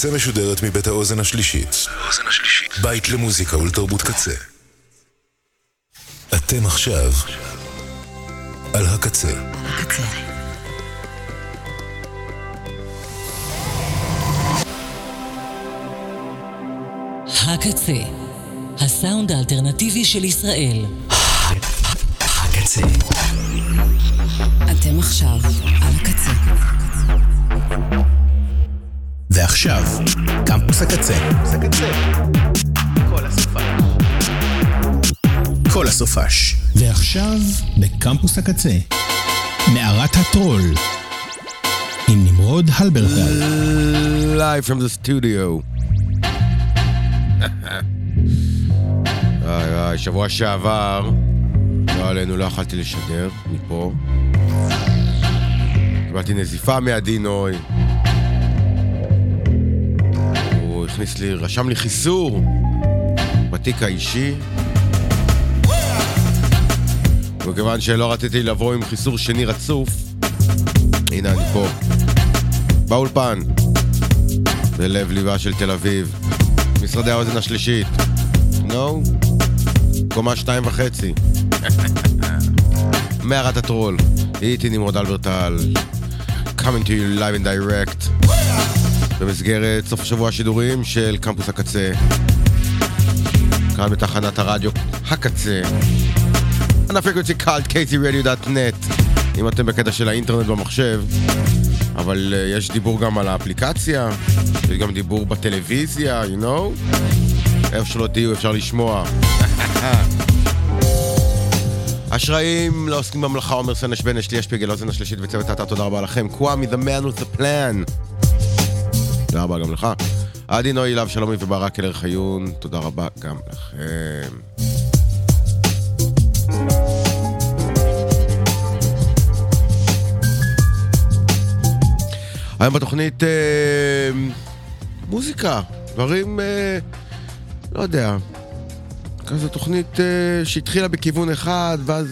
הקצה משודרת מבית האוזן השלישית. בית למוזיקה ולתרבות קצה. אתם עכשיו על הקצה. הקצה, הסאונד האלטרנטיבי של ישראל. הקצה. אתם עכשיו על הקצה. ועכשיו, קמפוס הקצה. כל הסופש. ועכשיו, בקמפוס הקצה, מערת הטרול, עם נמרוד הלברטל. Live from the studio. איי איי, שבוע שעבר, לא עלינו, לא יכלתי לשדר מפה. קיבלתי נזיפה מהדינוי. הכניס לי, רשם לי חיסור בתיק האישי. וכיוון שלא רציתי לבוא עם חיסור שני רצוף, הנה אני פה. באולפן, בלב ליבה של תל אביב. משרדי האוזן השלישית. נו? קומה שתיים וחצי. מערת הטרול. איתי נמרוד אלברטל. coming to you live and direct. במסגרת סוף השבוע השידורים של קמפוס הקצה. כאן בתחנת הרדיו הקצה. על הפרקונסי קאלט kcradio.net אם אתם בקטע של האינטרנט במחשב. אבל uh, יש דיבור גם על האפליקציה, יש גם דיבור בטלוויזיה, you know? איפה שלא תהיו אפשר לשמוע. אשראים לעוסקים במלאכה, עומר סנש בן, אשלי אשפיגל, אוזן השלישית וצוות האתר, תודה רבה לכם. קוואמי, the man with the plan. תודה רבה גם לך. עדי נוי, להב שלומי וברק אלר חיון, תודה רבה גם לכם. היום בתוכנית אה, מוזיקה, דברים, אה, לא יודע, כזו תוכנית אה, שהתחילה בכיוון אחד, ואז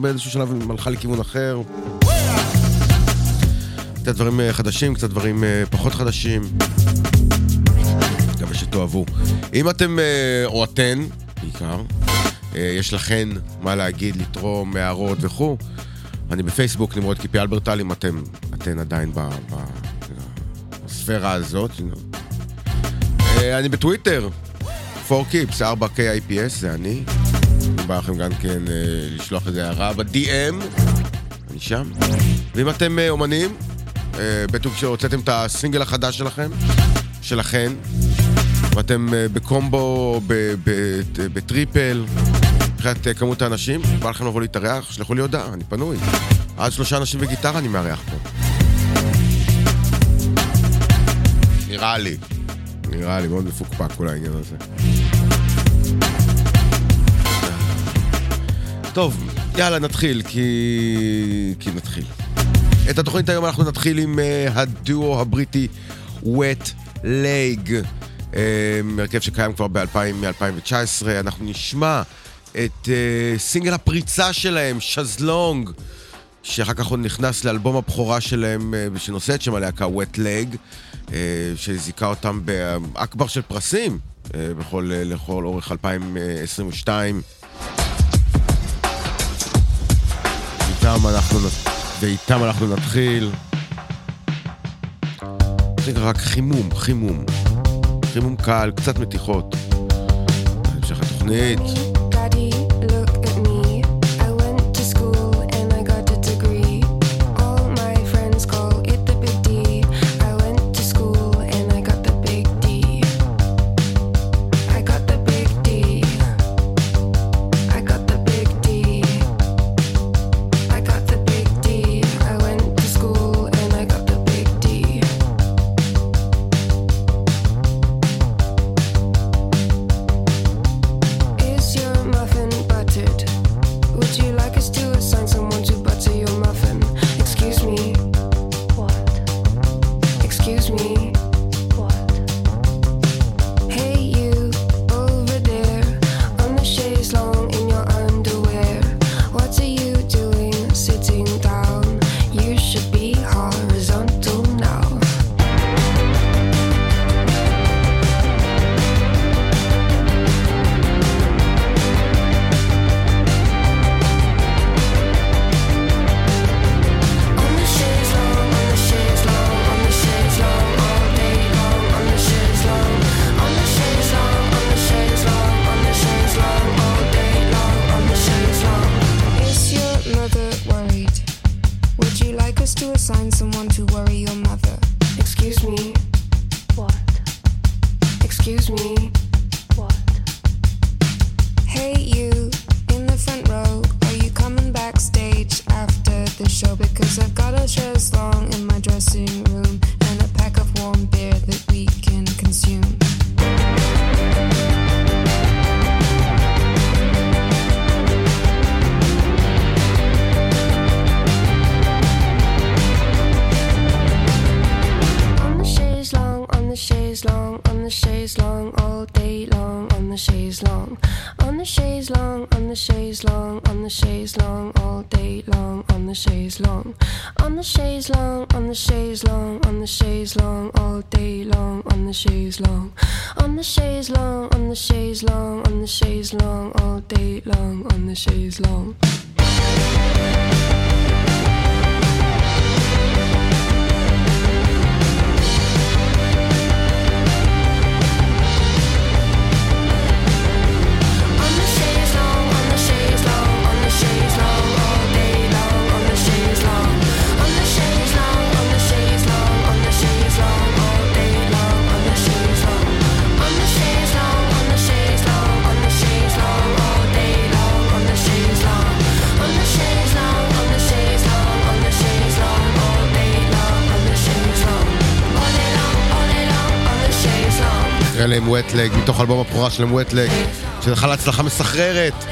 באיזשהו שלב הלכה לכיוון אחר. קצת דברים אה, חדשים, קצת דברים אה, פחות חדשים. מקווה שתאהבו. אם אתם, אה, או אתן, בעיקר, יש לכן מה להגיד, לתרום, הערות וכו', אני בפייסבוק, נמרוד קיפי אלברטל, אם אתם, אתן עדיין בספירה הזאת. אני בטוויטר, 4Kips, 4KIPS, זה אני. בא לכם גם כן לשלוח איזה הערה ב-DM, אני שם. ואם אתם אומנים, בטוח שהוצאתם את הסינגל החדש שלכם, שלכן, ואתם אה, בקומבו, ב- בטריפל, מבחינת אה, כמות האנשים, בא לכם לבוא להתארח, שלחו לי הודעה, אני פנוי. עד שלושה אנשים וגיטרה אני מארח פה. נראה לי. נראה לי מאוד מפוקפק כל העניין הזה. טוב, יאללה, נתחיל, כי... כי נתחיל. את התוכנית היום אנחנו נתחיל עם uh, הדואו הבריטי wet leg, uh, הרכב שקיים כבר ב-2019. אנחנו נשמע את uh, סינגל הפריצה שלהם, שזלונג, שאחר כך עוד נכנס לאלבום הבכורה שלהם, שנושא את שם הלהקה wet leg, שזיכה אותם באכבר של פרסים בכל, לכל אורך 2022. איתם אנחנו, ואיתם אנחנו נתחיל. זה רק חימום, חימום. חימום קל, קצת מתיחות. המשך התוכנית. Excuse me. the chaise long. נראה להם וטלג, מתוך אלבום הבכורה שלהם וטלג, שזכה להצלחה מסחררת,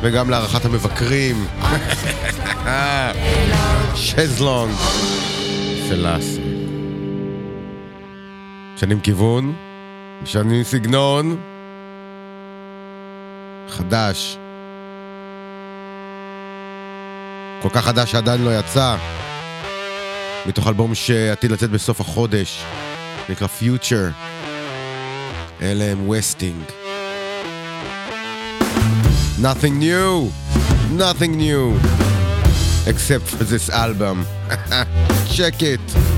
וגם להערכת המבקרים. שזלונג. סלאסי. משנים כיוון, משנים סגנון, חדש. כל כך חדש שעדיין לא יצא, מתוך אלבום שעתיד לצאת בסוף החודש, נקרא Future. אלה הם וסטינג. Nothing new, nothing new, except for this album. Check it.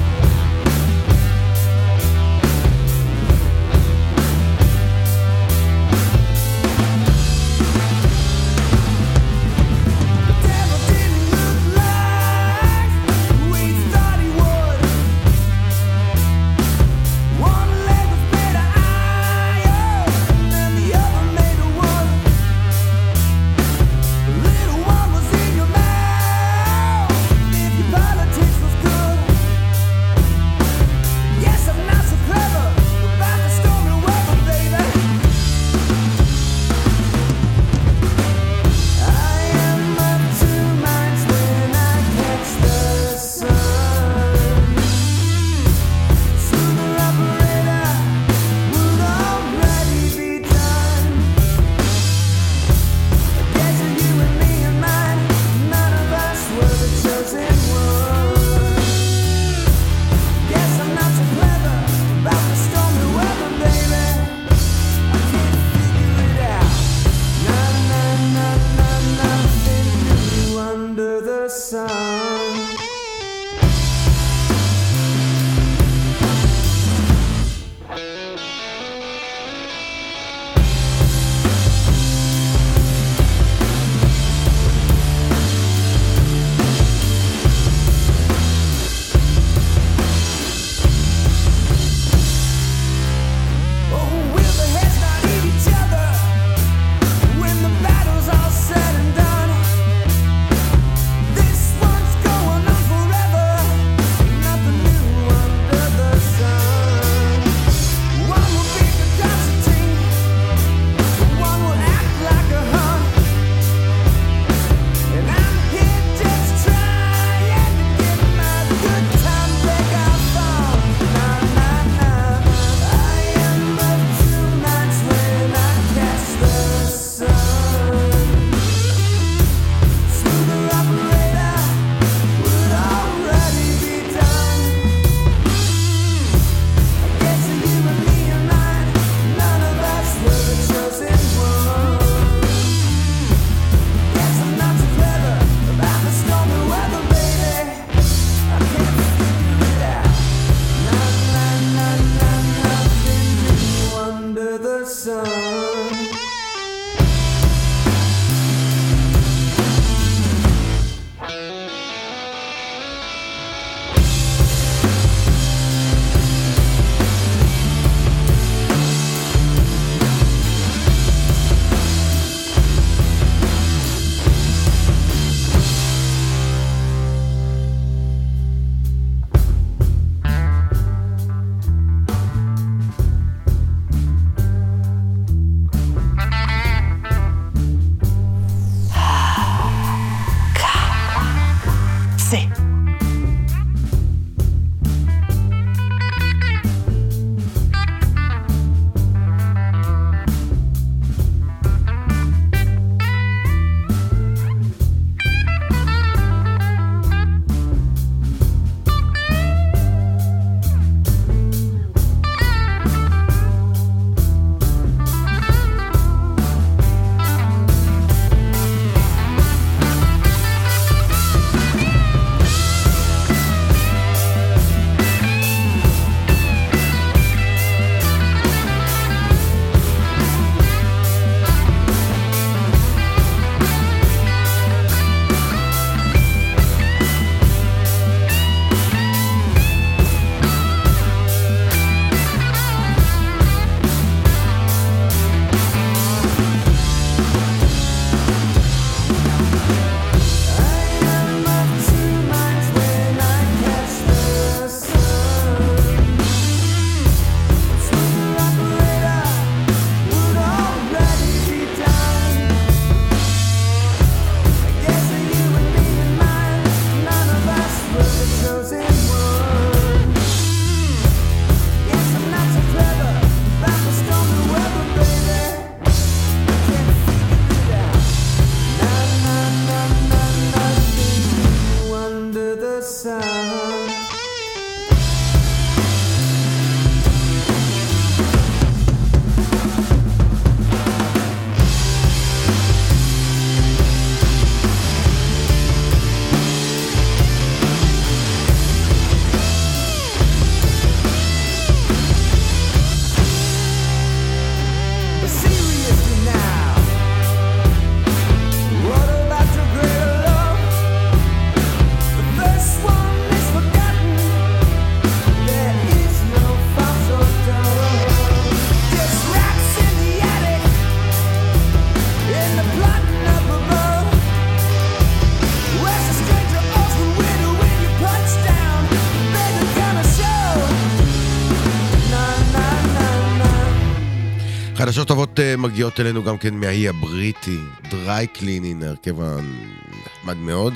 חדשות טובות אה, מגיעות אלינו גם כן מהאי הבריטי, דריי קלינין, ההרכב הנחמד מאוד,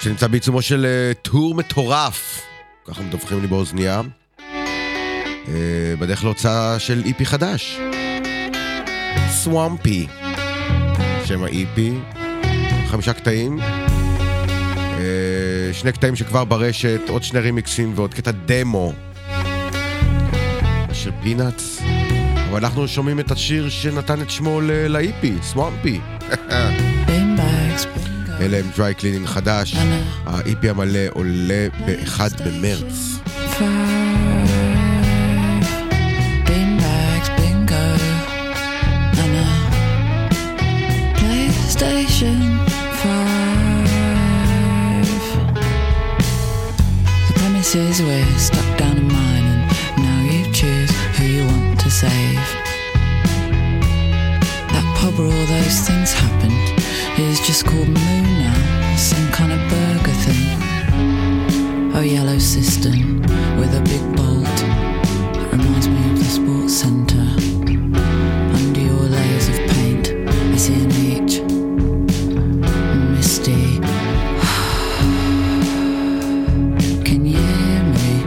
שנמצא בעיצומו של אה, טור מטורף, ככה מדווחים לי באוזנייה, אה, בדרך להוצאה של איפי חדש, סוואמפי, שם האיפי, חמישה קטעים, שני קטעים שכבר ברשת, עוד שני רימיקסים ועוד קטע דמו של פינאץ. אבל אנחנו שומעים את השיר שנתן את שמו לאיפי, סוואמפי. אלה הם דריי קלינין חדש. האיפי המלא עולה ב-1 במרץ. Five. PlayStation 5. The premise is we're stuck down a mine, and now you choose who you want to save. Pub where all those things happened is just called Moon now, some kind of burger thing. A yellow cistern with a big bolt. Reminds me of the sports centre. Under your layers of paint, I see an H. Misty. Can you hear me?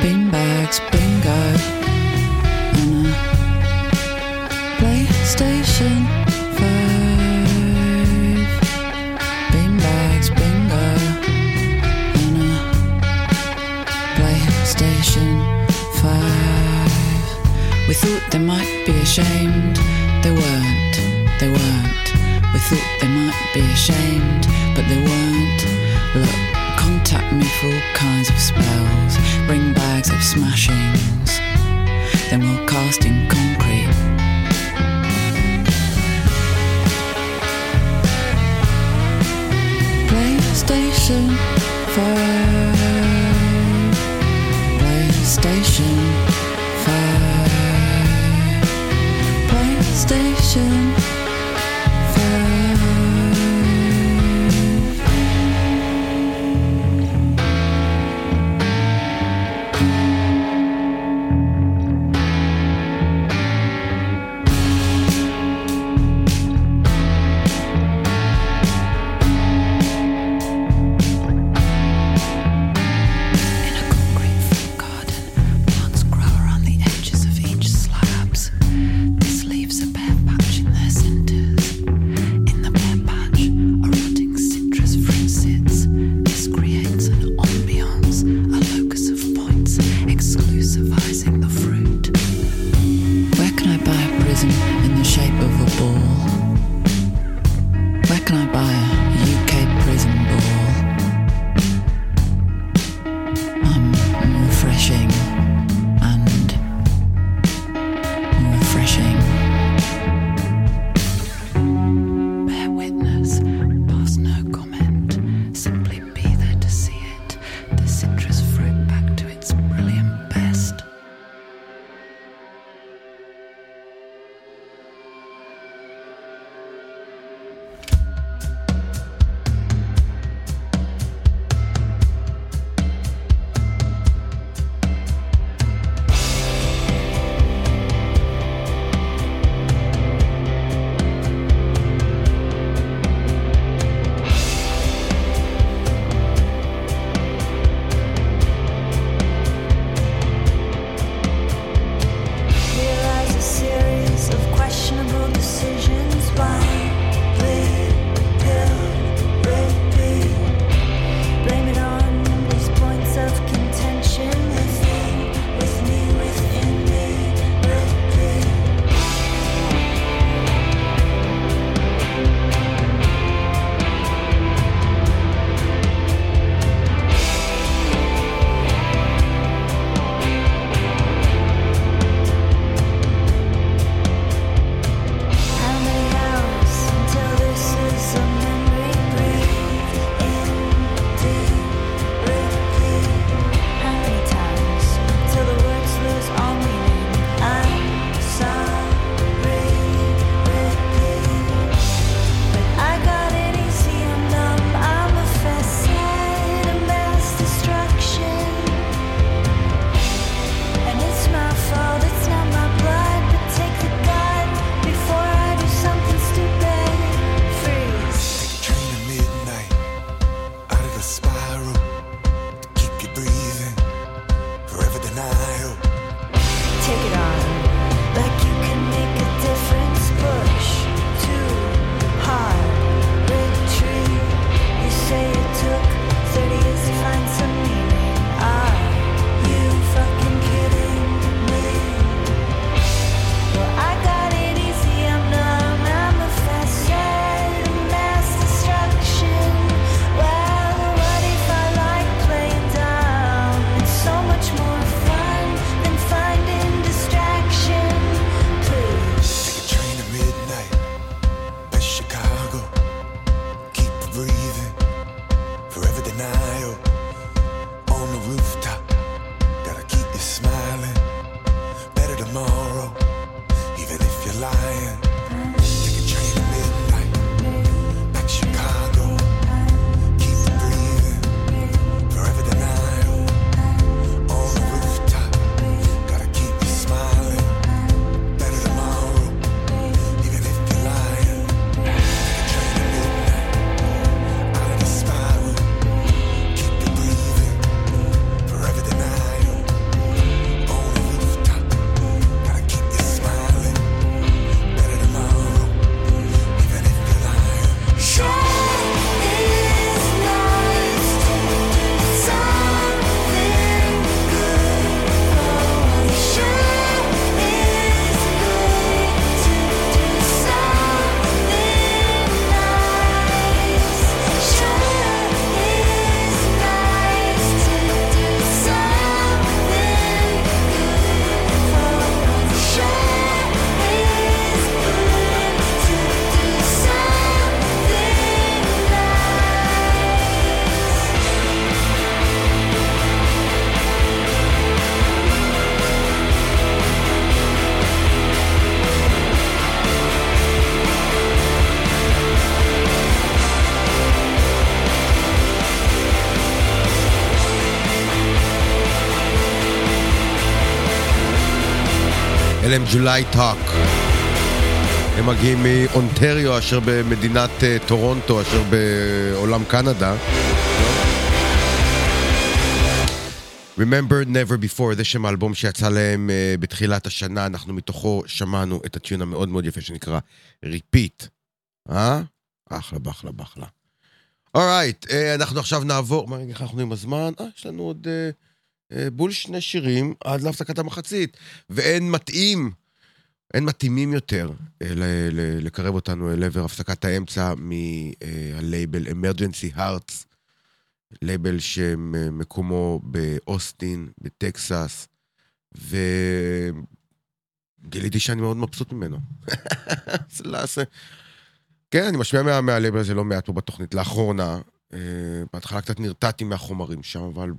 Beanbags, shame. הם ג'ולי טאק. הם מגיעים מאונטריו אשר במדינת אה, טורונטו אשר בעולם קנדה. Remember Never Before, זה שם האלבום שיצא להם אה, בתחילת השנה, אנחנו מתוכו שמענו את ה tune המאוד מאוד יפה שנקרא Repeat. אה? אחלה, באחלה, באחלה. alright, אה, אנחנו עכשיו נעבור, מה רגע, אנחנו עם הזמן? אה, יש לנו עוד אה, בול שני שירים עד להפסקת המחצית. ואין מתאים, אין מתאימים יותר אה, ל- ל- לקרב אותנו אל עבר הפסקת האמצע מהלייבל Emergency Hearts. לייבל שמקומו באוסטין, בטקסס, וגיליתי שאני מאוד מבסוט ממנו. זה עושה... כן, אני משמיע מה, מהלייבל הזה לא מעט פה בתוכנית. לאחרונה, אה, בהתחלה קצת נרתעתי מהחומרים שם, אבל...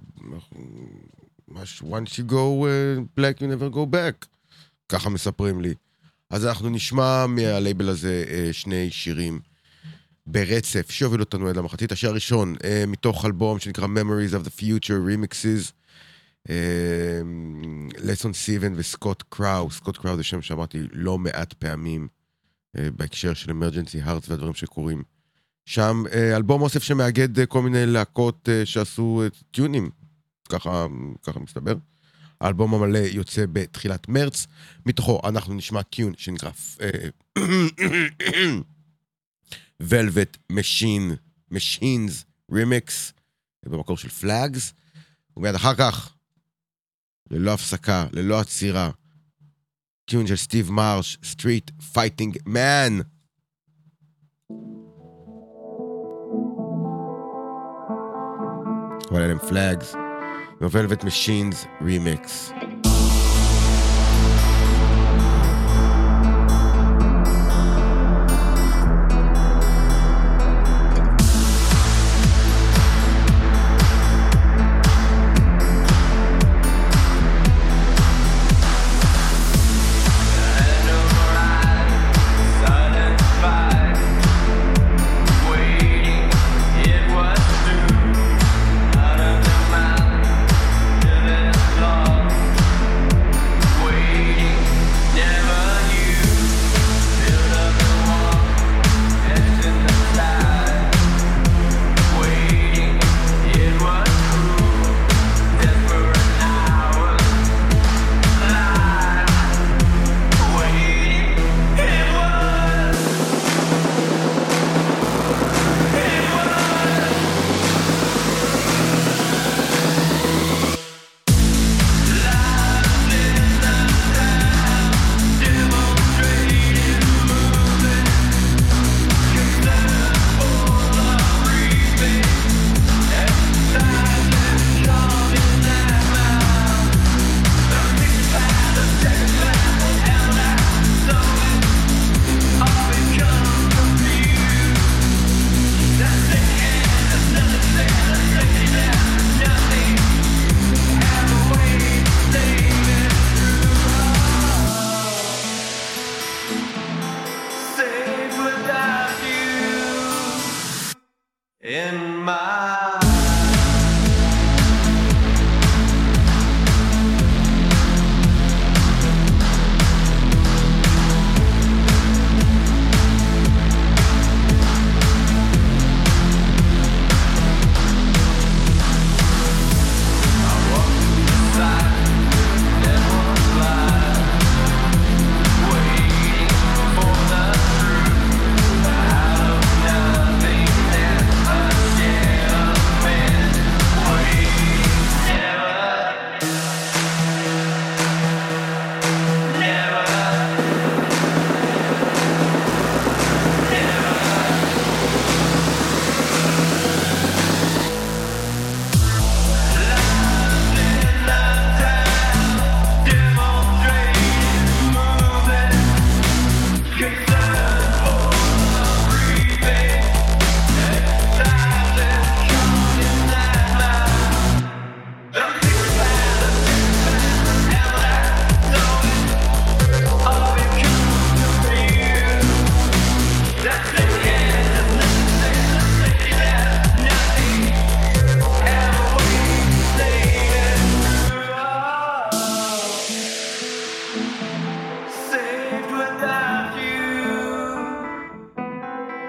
ממש, once you go uh, black, you never go back. ככה מספרים לי. אז אנחנו נשמע מהלייבל הזה אה, שני שירים. ברצף, שיוביל אותנו עד למחצית. השיר הראשון, אה, מתוך אלבום שנקרא Memories of the Future Remixes, לסון סיבן וסקוט קראו. סקוט קראו זה שם שאמרתי לא מעט פעמים אה, בהקשר של אמרג'נסי הארטס והדברים שקורים. שם אה, אלבום אוסף שמאגד אה, כל מיני להקות אה, שעשו טיונים, ככה, ככה מסתבר. האלבום המלא יוצא בתחילת מרץ, מתוכו אנחנו נשמע טיון שנקרא... אה, Velvet Machine, Machines Remix, במקור של פלאגס, ומיד אחר כך, ללא הפסקה, ללא עצירה, טיון של סטיב מרש, Street Fighting Man. אבל אלה הם פלאגס, ו-Velvet Machines Remix.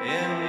in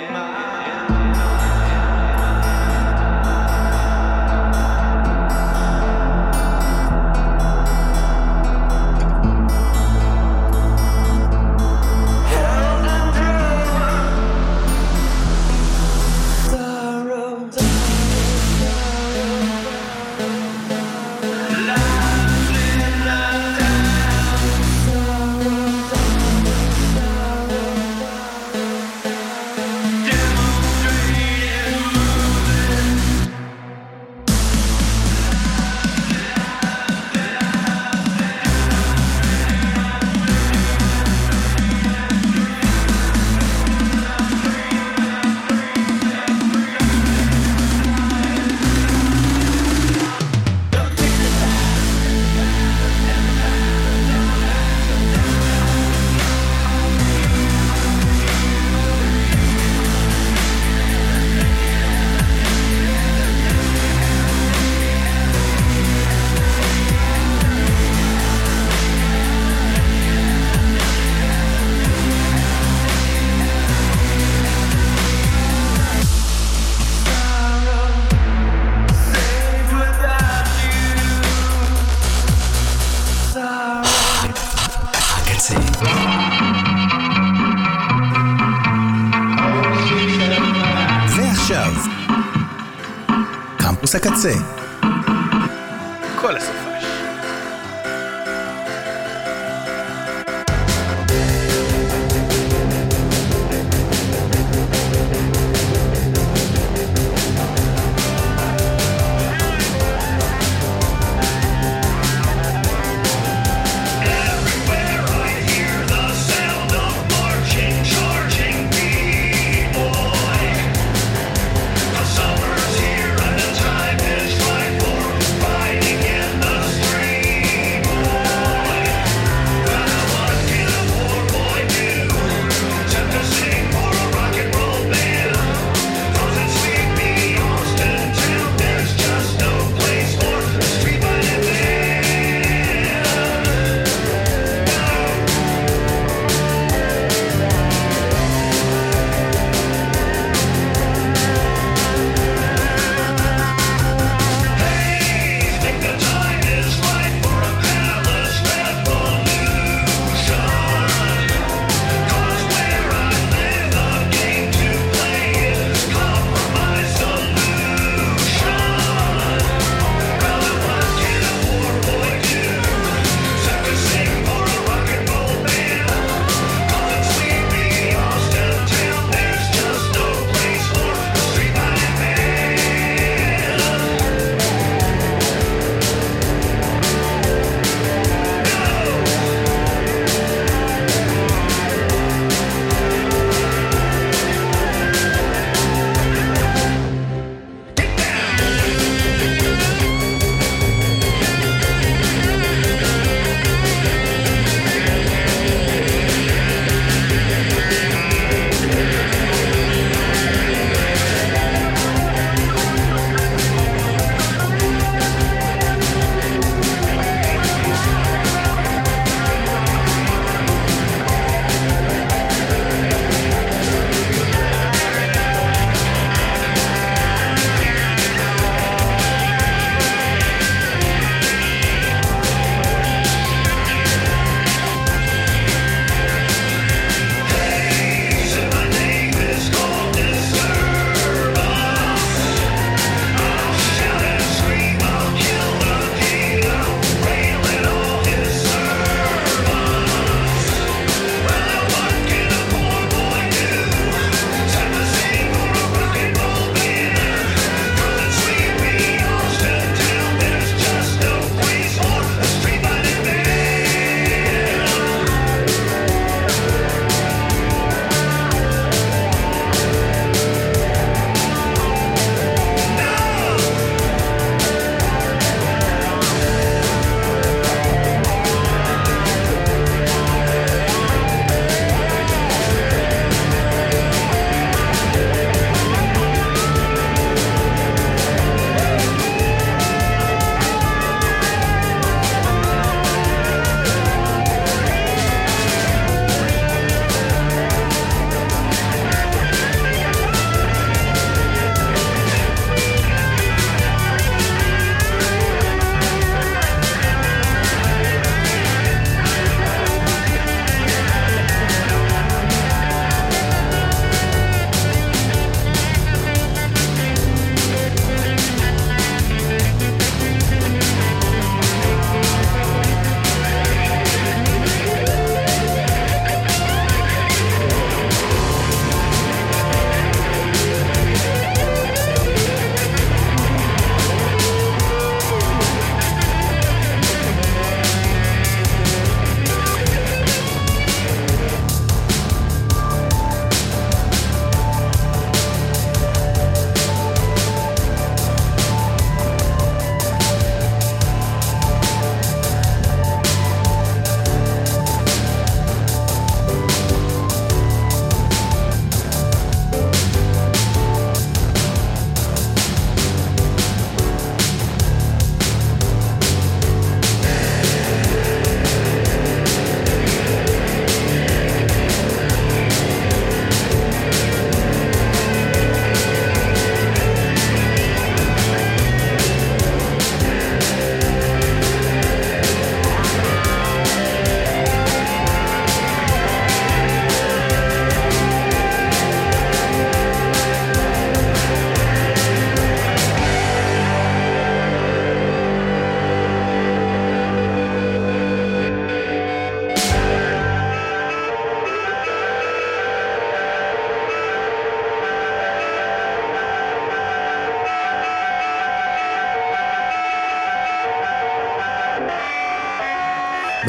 15.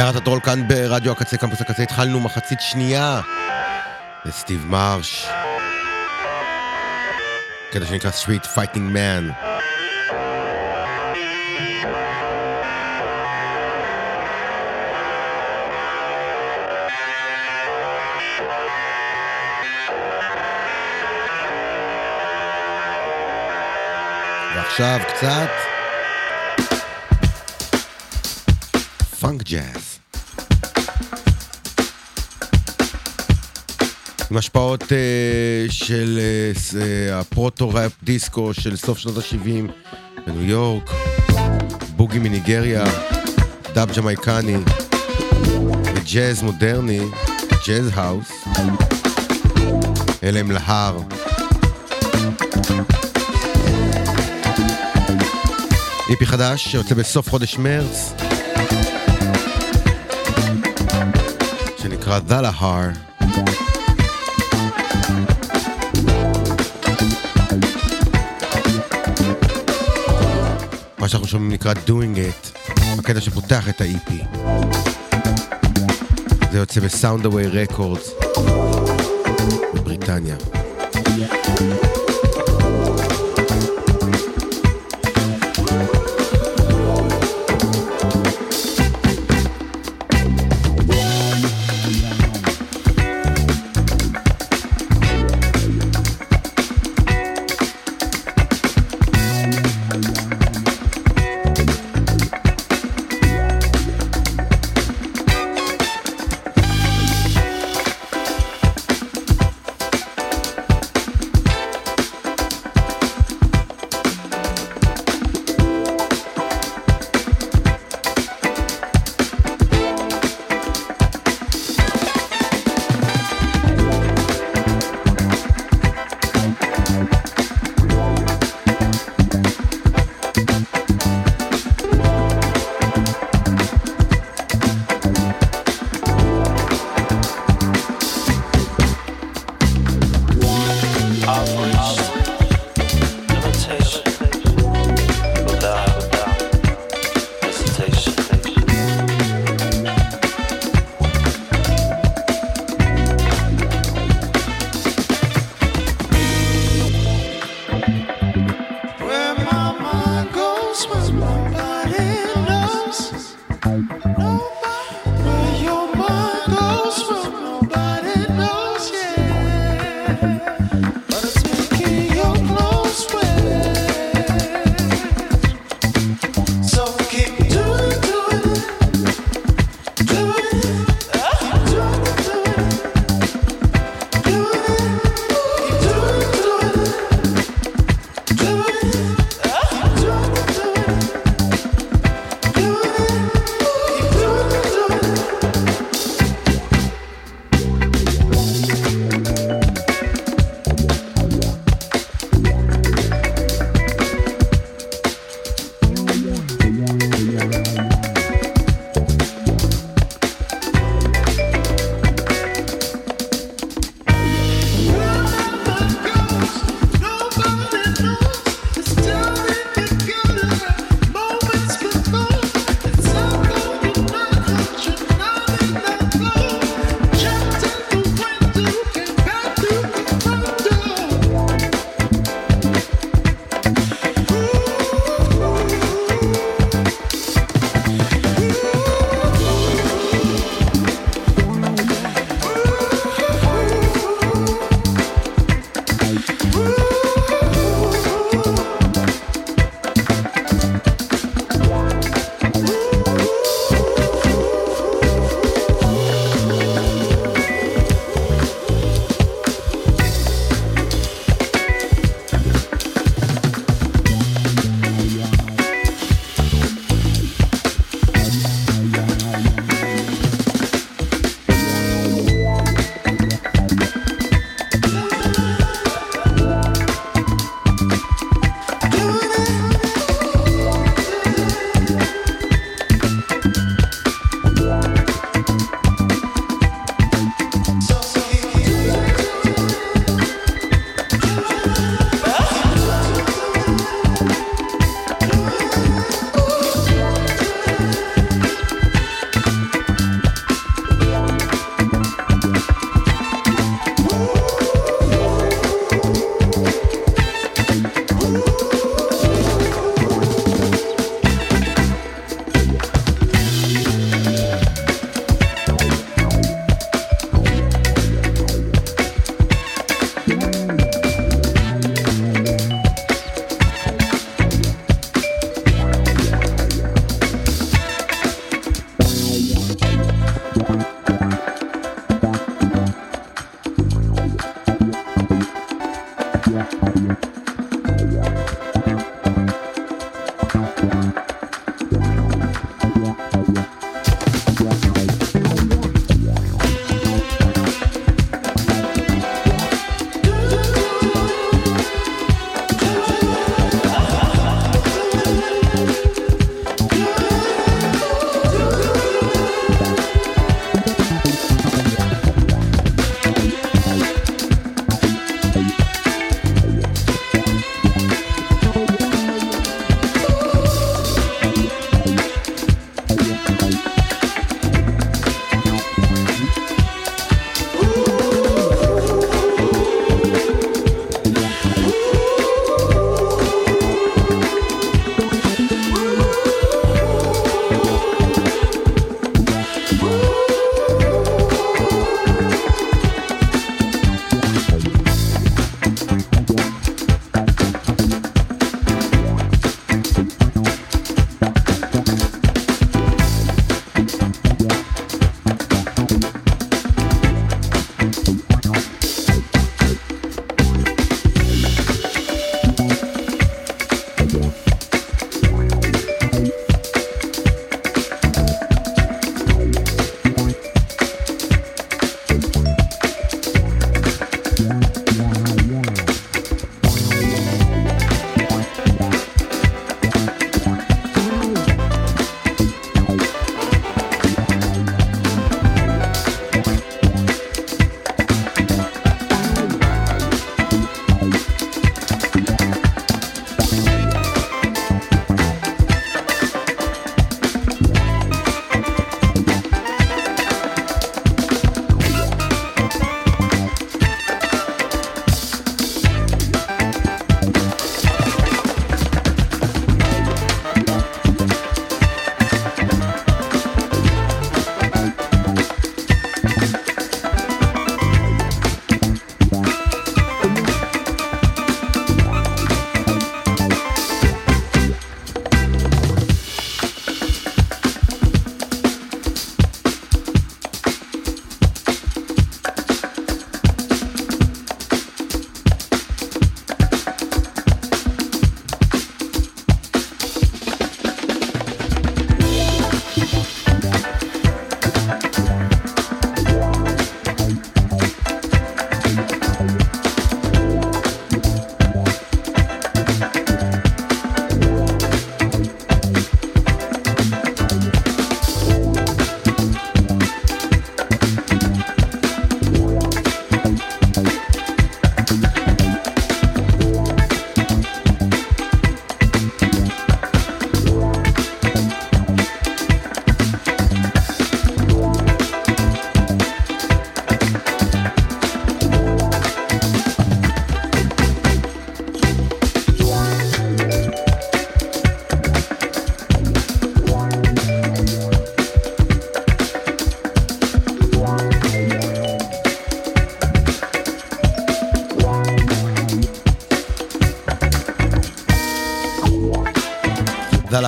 מערת הטרול כאן ברדיו הקצה, קמפוס הקצה, התחלנו מחצית שנייה לסטיב מרש. קטע שנקרא Street Fighting Man. ועכשיו קצת ג'אז. עם השפעות אה, של אה, הפרוטו-ראפ דיסקו של סוף שנות ה-70 בניו יורק, בוגי מניגריה, דאב ג'מייקני וג'אז מודרני, ג'אז האוס, אלה הם להר. איפי חדש שיוצא בסוף חודש מרץ, שנקרא Lahar. מה שאנחנו שומעים נקרא Doing It, הקטע שפותח את ה-EP. זה יוצא בסאונד אווי רקורדס בבריטניה. דלה Algorithm.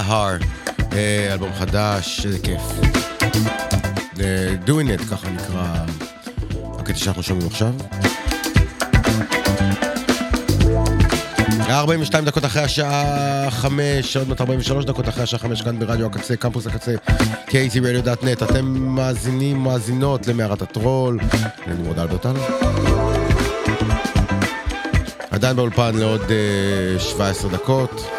הר, אה, אלבום חדש, איזה כיף. אה, Doing it, ככה נקרא הקטע שאנחנו שומעים עכשיו. 42 דקות אחרי השעה 5, עוד מעט 43 דקות אחרי השעה 5 כאן ברדיו הקצה, קמפוס הקצה, kzradio.net. אתם מאזינים, מאזינות למערת הטרול. אני מאוד אלברטל. עדיין באולפן לעוד אה, 17 דקות.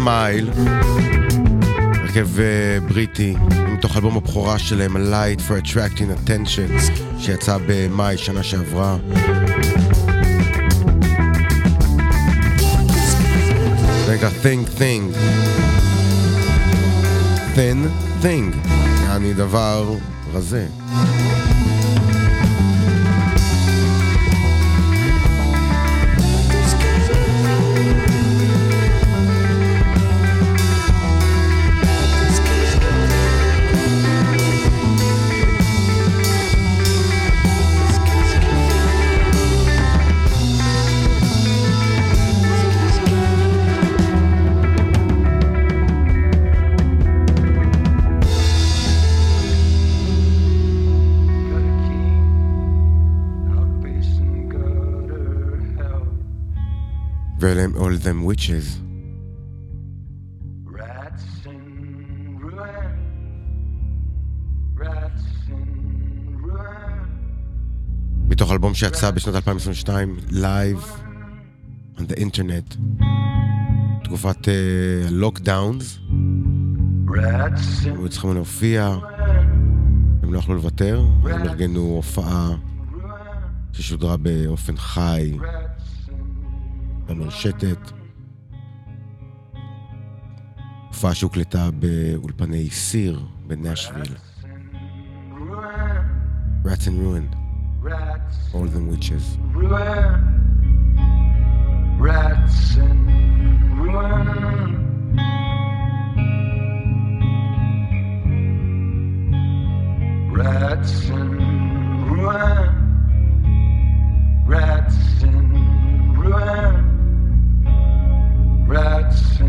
סמייל, הרכב אה, בריטי, מתוך אלבום הבכורה שלהם, Light for Attracting Attention, שיצא במאי שנה שעברה. רגע, Think Thing. Thin Thing. יעני דבר רזה. ואלה הם All Them Witches. Rats. Rats. מתוך אלבום שיצא בשנת 2022, Live on the Internet. תקופת לוקדאונס, Rats in הם היו צריכים להופיע, הם לא יכלו לוותר, הם ארגנו הופעה ששודרה באופן חי במרשתת. הופעה שהוקלטה באולפני סיר בנשוויל. Rats and Ruin, rats All Them Witches. ruin. Rats in ruin. Rats in ruin. Rats in ruin. Rats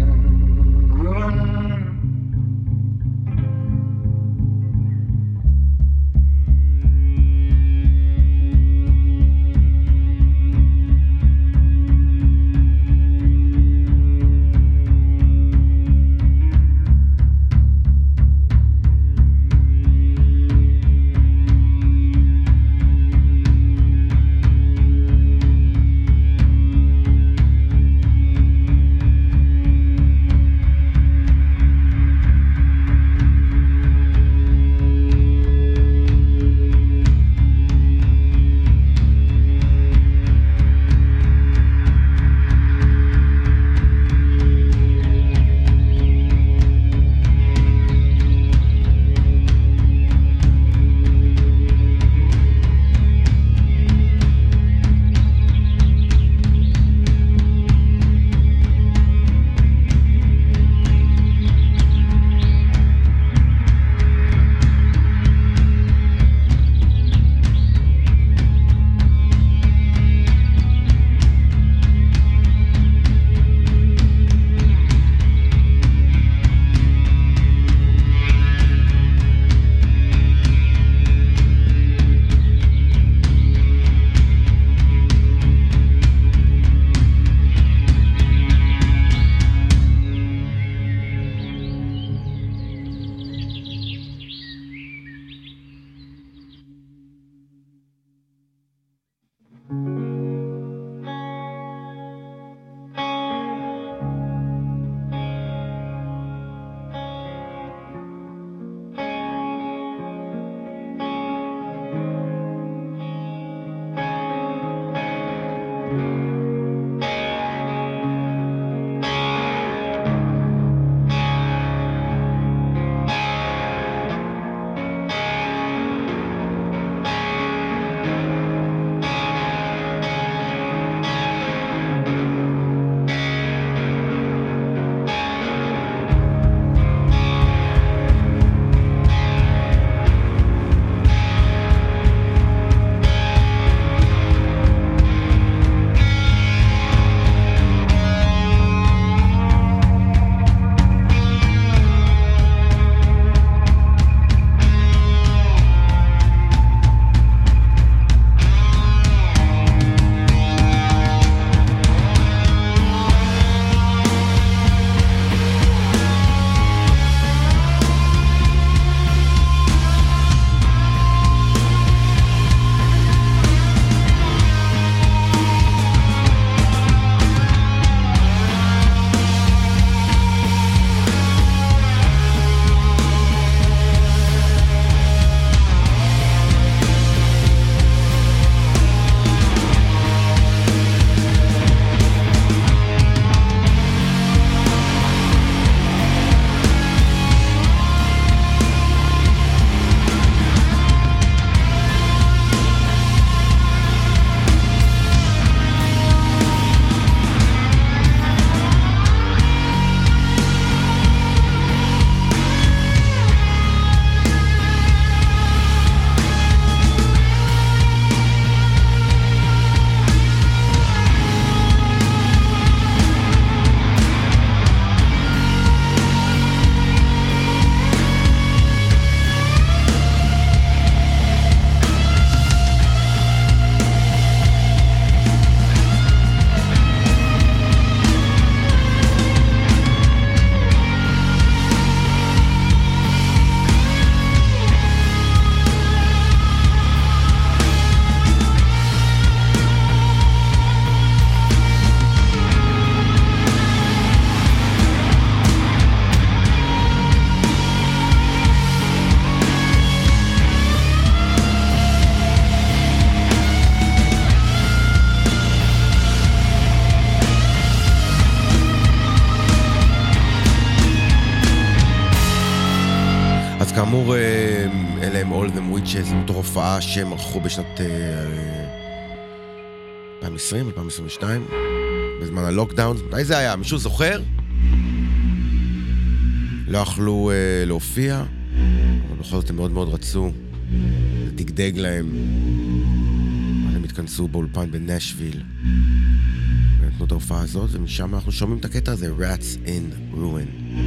הופעה שהם ערכו בשנת אה, 2020, 2022, בזמן הלוקדאון. מתי זה היה? מישהו זוכר? לא יכלו אה, להופיע, אבל בכל זאת הם מאוד מאוד רצו. זה דגדג להם. אז הם התכנסו באולפן בנשוויל. ונתנו את ההופעה הזאת, ומשם אנחנו שומעים את הקטע הזה, Rats in Ruin.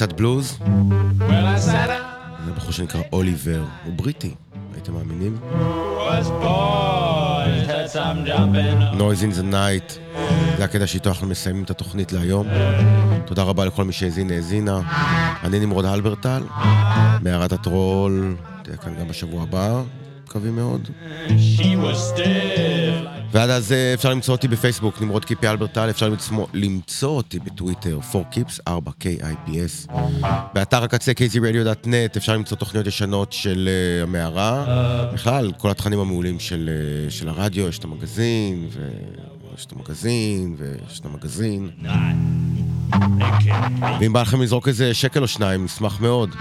קצת בלוז. זה בחור שנקרא אוליבר, הוא בריטי, הייתם מאמינים? Noise in the night, זה הקטע שאיתו אנחנו מסיימים את התוכנית להיום. תודה רבה לכל מי שהאזין, האזינה. אני נמרוד הלברטל, מערת הטרול, תהיה כאן גם בשבוע הבא, מקווים מאוד. ועד אז אה, אפשר למצוא אותי בפייסבוק, נמרוד קיפי אלברטל, אפשר למצוא, למצוא אותי בטוויטר, 4kips, 4kips. באתר הקצה kzradio.net אפשר למצוא תוכניות ישנות של uh, המערה. בכלל, כל התכנים המעולים של, uh, של הרדיו, יש את המגזין, ויש את המגזין, ויש את המגזין. ואם בא לכם לזרוק איזה שקל או שניים, נשמח מאוד.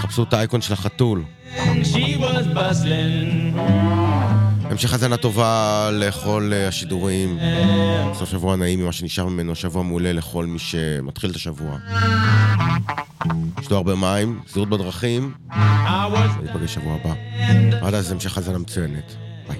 חפשו את האייקון של החתול. המשך האזנה טובה לכל אה, השידורים. סוף שבוע נעים ממה שנשאר ממנו, שבוע מעולה לכל מי שמתחיל את השבוע. שתו הרבה מים, זהירות בדרכים, ניפגש שבוע הבא. עד אז המשך האזנה מצוינת. ביי.